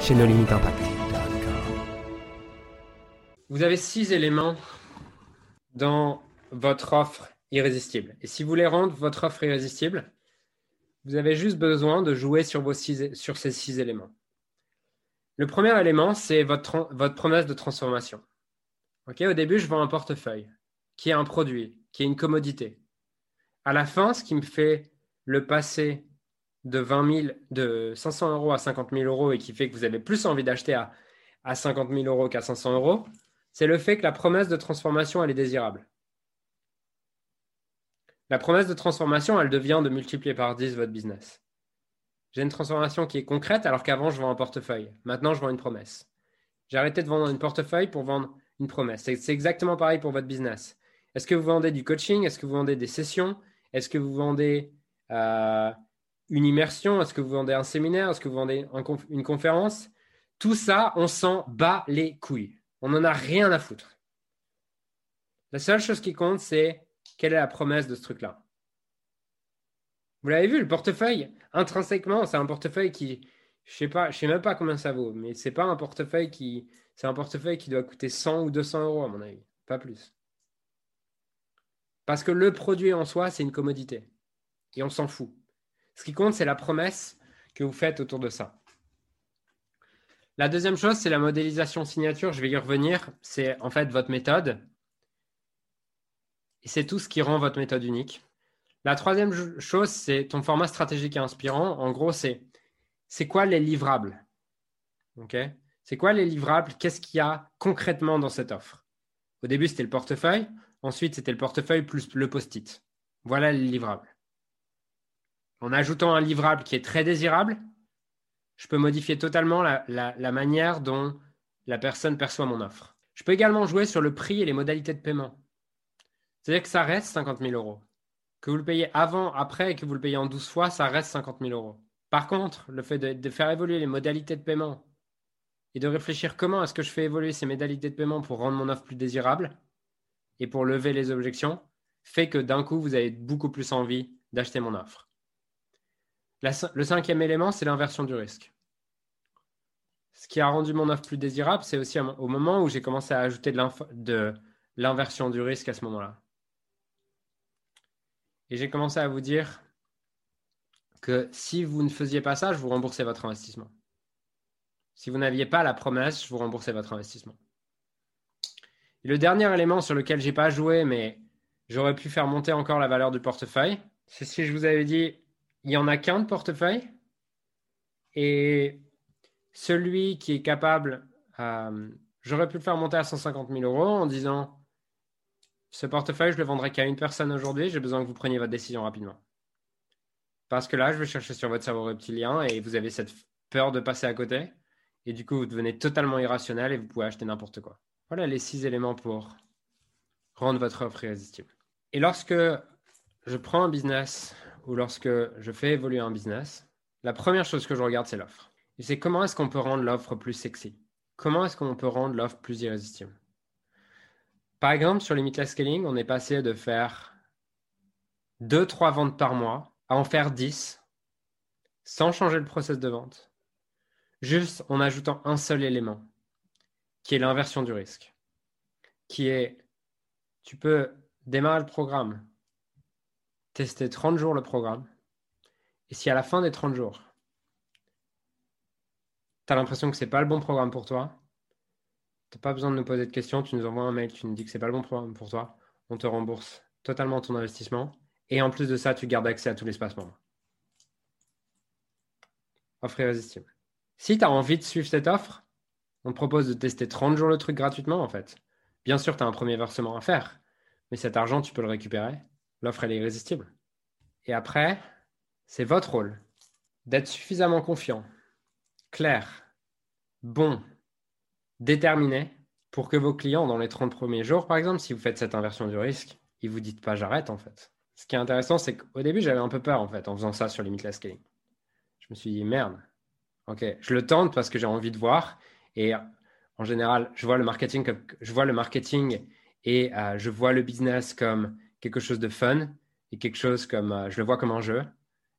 chez limites impact. Vous avez six éléments dans votre offre irrésistible. Et si vous voulez rendre votre offre irrésistible, vous avez juste besoin de jouer sur, vos sur ces six éléments. Le premier élément, c'est votre, votre promesse de transformation. au début, je vends un portefeuille qui est un produit, qui est une commodité. À la fin, ce qui me fait le passer de 20 de 500 euros à 50 000 euros et qui fait que vous avez plus envie d'acheter à, à 50 000 euros qu'à 500 euros, c'est le fait que la promesse de transformation, elle est désirable. La promesse de transformation, elle devient de multiplier par 10 votre business. J'ai une transformation qui est concrète alors qu'avant, je vends un portefeuille. Maintenant, je vends une promesse. J'ai arrêté de vendre une portefeuille pour vendre une promesse. C'est exactement pareil pour votre business. Est-ce que vous vendez du coaching? Est-ce que vous vendez des sessions? Est-ce que vous vendez euh, une immersion Est-ce que vous vendez un séminaire Est-ce que vous vendez une conférence Tout ça, on s'en bat les couilles. On n'en a rien à foutre. La seule chose qui compte, c'est quelle est la promesse de ce truc-là. Vous l'avez vu, le portefeuille, intrinsèquement, c'est un portefeuille qui, je sais sais même pas combien ça vaut, mais c'est pas un portefeuille qui, c'est un portefeuille qui doit coûter 100 ou 200 euros à mon avis, pas plus. Parce que le produit en soi, c'est une commodité. Et on s'en fout. Ce qui compte, c'est la promesse que vous faites autour de ça. La deuxième chose, c'est la modélisation signature. Je vais y revenir. C'est en fait votre méthode. Et c'est tout ce qui rend votre méthode unique. La troisième chose, c'est ton format stratégique et inspirant. En gros, c'est c'est quoi les livrables? C'est quoi les livrables? Qu'est-ce qu'il y a concrètement dans cette offre? Au début, c'était le portefeuille. Ensuite, c'était le portefeuille plus le post-it. Voilà les livrables. En ajoutant un livrable qui est très désirable, je peux modifier totalement la, manière dont la personne perçoit mon offre. Je peux également jouer sur le prix et les modalités de paiement. C'est-à-dire que ça reste 50 000 euros. Que vous le payez avant, après et que vous le payez en 12 fois, ça reste 50 000 euros. Par contre, le fait de, faire évoluer les modalités de paiement et de réfléchir comment est-ce que je fais évoluer ces modalités de paiement pour rendre mon offre plus désirable et pour lever les objections, fait que d'un coup, vous avez beaucoup plus envie d'acheter mon offre le cinquième élément, c'est l'inversion du risque. Ce qui a rendu mon offre plus désirable, c'est aussi au moment où j'ai commencé à ajouter de l'inversion du risque à ce moment-là. Et j'ai commencé à vous dire que si vous ne faisiez pas ça, je vous remboursais votre investissement. Si vous n'aviez pas la promesse, je vous remboursais votre investissement. Et le dernier élément sur lequel je n'ai pas joué, mais j'aurais pu faire monter encore la valeur du portefeuille, c'est si je vous avais dit il n'y en a qu'un de portefeuille. Et celui qui est capable, euh, j'aurais pu le faire monter à 150 000 euros en disant ce portefeuille, je le vendrai qu'à une personne aujourd'hui, j'ai besoin que vous preniez votre décision rapidement. Parce que là, je vais chercher sur votre cerveau reptilien et vous avez cette peur de passer à côté. Et du coup, vous devenez totalement irrationnel et vous pouvez acheter n'importe quoi. Voilà les six éléments pour rendre votre offre irrésistible. Et lorsque je prends un business ou lorsque je fais évoluer un business, la première chose que je regarde, c'est l'offre. Et c'est comment est-ce qu'on peut rendre l'offre plus sexy? Comment est-ce qu'on peut rendre l'offre plus irrésistible? Par exemple, sur Limitless Scaling, on est passé de faire 2-3 ventes par mois à en faire 10 sans changer le process de vente, juste en ajoutant un seul élément, qui est l'inversion du risque, qui est, tu peux démarrer le programme tester 30 jours le programme. Et si à la fin des 30 jours, tu as l'impression que ce n'est pas le bon programme pour toi, tu n'as pas besoin de nous poser de questions, tu nous envoies un mail, tu nous dis que ce n'est pas le bon programme pour toi, on te rembourse totalement ton investissement. Et en plus de ça, tu gardes accès à tout l'espace membre. Offre irrésistible. Si tu as envie de suivre cette offre, on te propose de tester 30 jours le truc gratuitement en fait. Bien sûr, tu as un premier versement à faire, mais cet argent, tu peux le récupérer l'offre elle est irrésistible. Et après, c'est votre rôle d'être suffisamment confiant, clair bon, déterminé pour que vos clients, dans les 30 premiers jours, par exemple, si vous faites cette inversion du risque, ils vous dites pas j'arrête en fait. Ce qui est intéressant, c'est qu'au début, j'avais un peu peur en fait en faisant ça sur Limitless Scaling. Je me suis dit merde, ok, je le tente parce que j'ai envie de voir. Et en général, je vois le marketing, comme, je vois le marketing et euh, je vois le business comme quelque chose de fun et quelque chose comme euh, je le vois comme un jeu.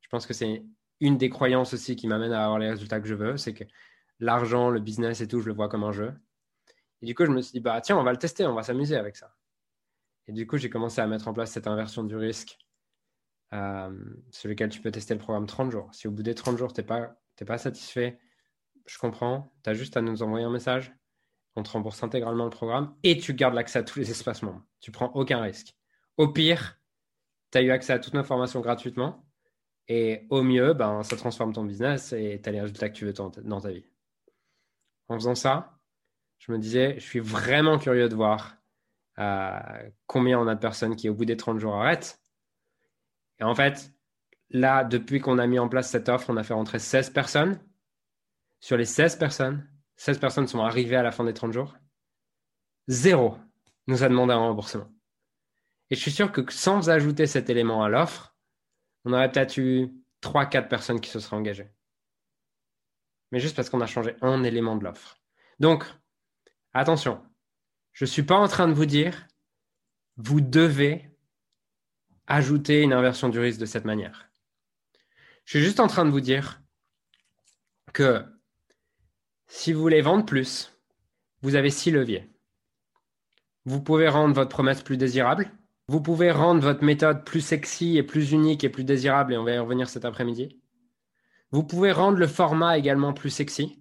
Je pense que c'est une des croyances aussi qui m'amène à avoir les résultats que je veux, c'est que l'argent, le business et tout, je le vois comme un jeu. Et du coup, je me suis dit, bah tiens, on va le tester, on va s'amuser avec ça. Et du coup, j'ai commencé à mettre en place cette inversion du risque euh, sur lequel tu peux tester le programme 30 jours. Si au bout des 30 jours, tu n'es pas, pas satisfait, je comprends, tu as juste à nous envoyer un message. On te rembourse intégralement le programme et tu gardes l'accès à tous les espaces membres. Tu prends aucun risque. Au pire, tu as eu accès à toutes nos formations gratuitement. Et au mieux, ben, ça transforme ton business et tu as les résultats que tu veux dans ta vie. En faisant ça, je me disais, je suis vraiment curieux de voir euh, combien on a de personnes qui, au bout des 30 jours, arrêtent. Et en fait, là, depuis qu'on a mis en place cette offre, on a fait rentrer 16 personnes. Sur les 16 personnes, 16 personnes sont arrivées à la fin des 30 jours. Zéro nous a demandé un remboursement. Et je suis sûr que sans ajouter cet élément à l'offre, on aurait peut-être eu 3-4 personnes qui se seraient engagées. Mais juste parce qu'on a changé un élément de l'offre. Donc, attention, je ne suis pas en train de vous dire, vous devez ajouter une inversion du risque de cette manière. Je suis juste en train de vous dire que si vous voulez vendre plus, vous avez six leviers. Vous pouvez rendre votre promesse plus désirable. Vous pouvez rendre votre méthode plus sexy et plus unique et plus désirable, et on va y revenir cet après-midi. Vous pouvez rendre le format également plus sexy.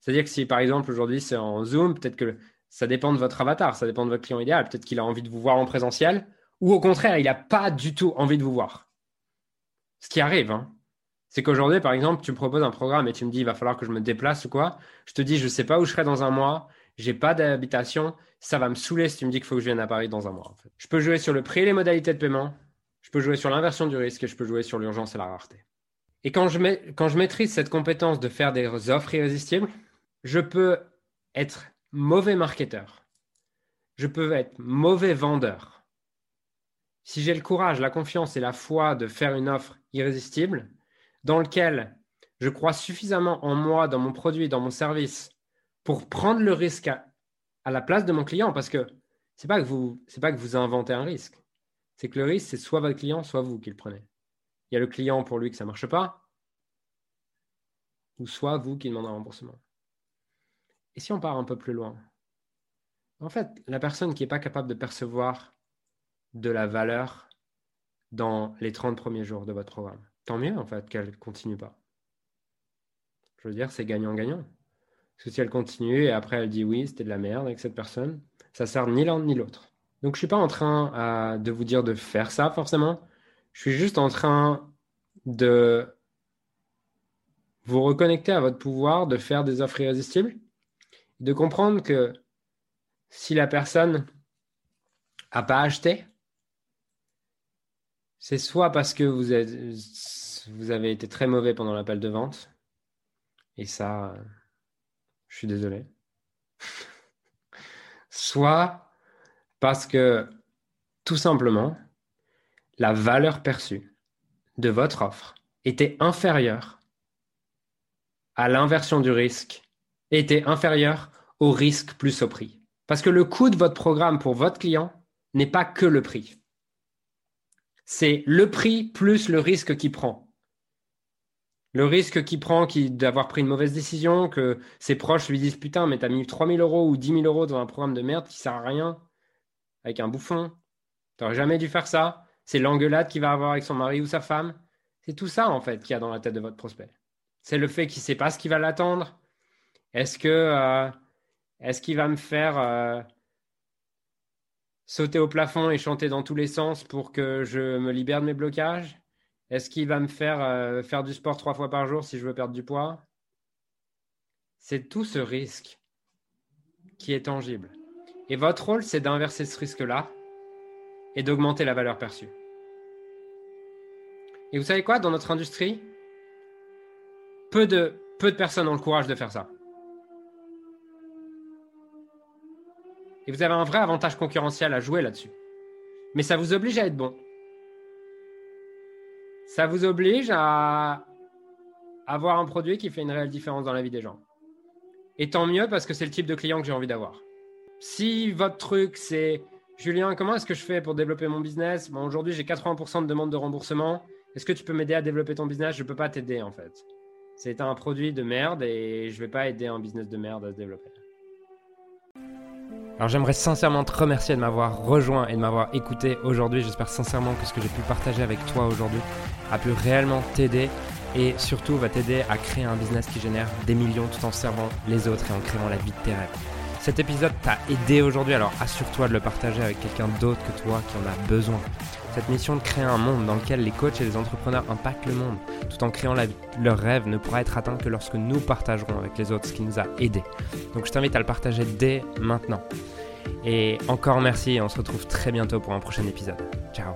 C'est-à-dire que si par exemple aujourd'hui c'est en Zoom, peut-être que ça dépend de votre avatar, ça dépend de votre client idéal. Peut-être qu'il a envie de vous voir en présentiel, ou au contraire, il n'a pas du tout envie de vous voir. Ce qui arrive, hein. c'est qu'aujourd'hui, par exemple, tu me proposes un programme et tu me dis il va falloir que je me déplace ou quoi. Je te dis je ne sais pas où je serai dans un mois, j'ai pas d'habitation, ça va me saouler si tu me dis qu'il faut que je vienne à Paris dans un mois. Je peux jouer sur le prix et les modalités de paiement, je peux jouer sur l'inversion du risque et je peux jouer sur l'urgence et la rareté. Et quand je, quand je maîtrise cette compétence de faire des offres irrésistibles, je peux être mauvais marketeur. Je peux être mauvais vendeur si j'ai le courage, la confiance et la foi de faire une offre irrésistible, dans lequel je crois suffisamment en moi, dans mon produit, dans mon service, pour prendre le risque à, la place de mon client, parce que c'est pas que vous, c'est pas que vous inventez un risque, c'est que le risque, c'est soit votre client, soit vous qui le prenez. Il y a le client pour lui que ça ne marche pas, ou soit vous qui demandez un remboursement. Et si on part un peu plus loin? En fait, la personne qui n'est pas capable de percevoir de la valeur dans les 30 premiers jours de votre programme. Tant mieux, en fait, qu'elle ne continue pas. Je veux dire, c'est gagnant-gagnant. Parce que si elle continue et après elle dit oui, c'était de la merde avec cette personne, ça sert ni l'un ni l'autre. Donc je ne suis pas en train euh, de vous dire de faire ça forcément. Je suis juste en train de vous reconnecter à votre pouvoir, de faire des offres irrésistibles, de comprendre que si la personne n'a pas acheté, c'est soit parce que vous, vous avez été très mauvais pendant l'appel de vente, et ça, je suis désolé. soit parce que tout simplement, la valeur perçue de votre offre était inférieure à l'inversion du risque, était inférieure au risque plus au prix. Parce que le coût de votre programme pour votre client n'est pas que le prix c'est le prix plus le risque qu'il prend. Le risque qu'il prend d'avoir pris une mauvaise décision, que ses proches lui disent Putain, mais t'as mis 3000 euros ou 10 000 euros dans un programme de merde qui sert à rien, avec un bouffon. T'aurais jamais dû faire ça. C'est l'engueulade qu'il va avoir avec son mari ou sa femme. C'est tout ça, en fait, qu'il y a dans la tête de votre prospect. C'est le fait qu'il ne sait pas ce qui va l'attendre. Est-ce que euh, est-ce qu'il va me faire euh, sauter au plafond et chanter dans tous les sens pour que je me libère de mes blocages? Est-ce qu'il va me faire euh, faire du sport trois fois par jour si je veux perdre du poids? C'est tout ce risque qui est tangible. Et votre rôle, c'est d'inverser ce risque-là et d'augmenter la valeur perçue. Et vous savez quoi, dans notre industrie, peu de, peu de personnes ont le courage de faire ça. Et vous avez un vrai avantage concurrentiel à jouer là-dessus. Mais ça vous oblige à être bon. Ça vous oblige à avoir un produit qui fait une réelle différence dans la vie des gens. Et tant mieux parce que c'est le type de client que j'ai envie d'avoir. Si votre truc c'est Julien, comment est-ce que je fais pour développer mon business? Bon, Aujourd'hui, j'ai 80% de demandes de remboursement. Est-ce que tu peux m'aider à développer ton business? Je ne peux pas t'aider en fait. C'est un produit de merde et je ne vais pas aider un business de merde à se développer. Alors j'aimerais sincèrement te remercier de m'avoir rejoint et de m'avoir écouté aujourd'hui. J'espère sincèrement que ce que j'ai pu partager avec toi aujourd'hui a pu réellement t'aider et surtout va t'aider à créer un business qui génère des millions tout en servant les autres et en créant la vie de tes rêves. Cet épisode t'a aidé aujourd'hui, alors assure-toi de le partager avec quelqu'un d'autre que toi qui en a besoin. Cette mission de créer un monde dans lequel les coachs et les entrepreneurs impactent le monde tout en créant leur rêve ne pourra être atteint que lorsque nous partagerons avec les autres ce qui nous a aidés. Donc je t'invite à le partager dès maintenant. Et encore merci et on se retrouve très bientôt pour un prochain épisode. Ciao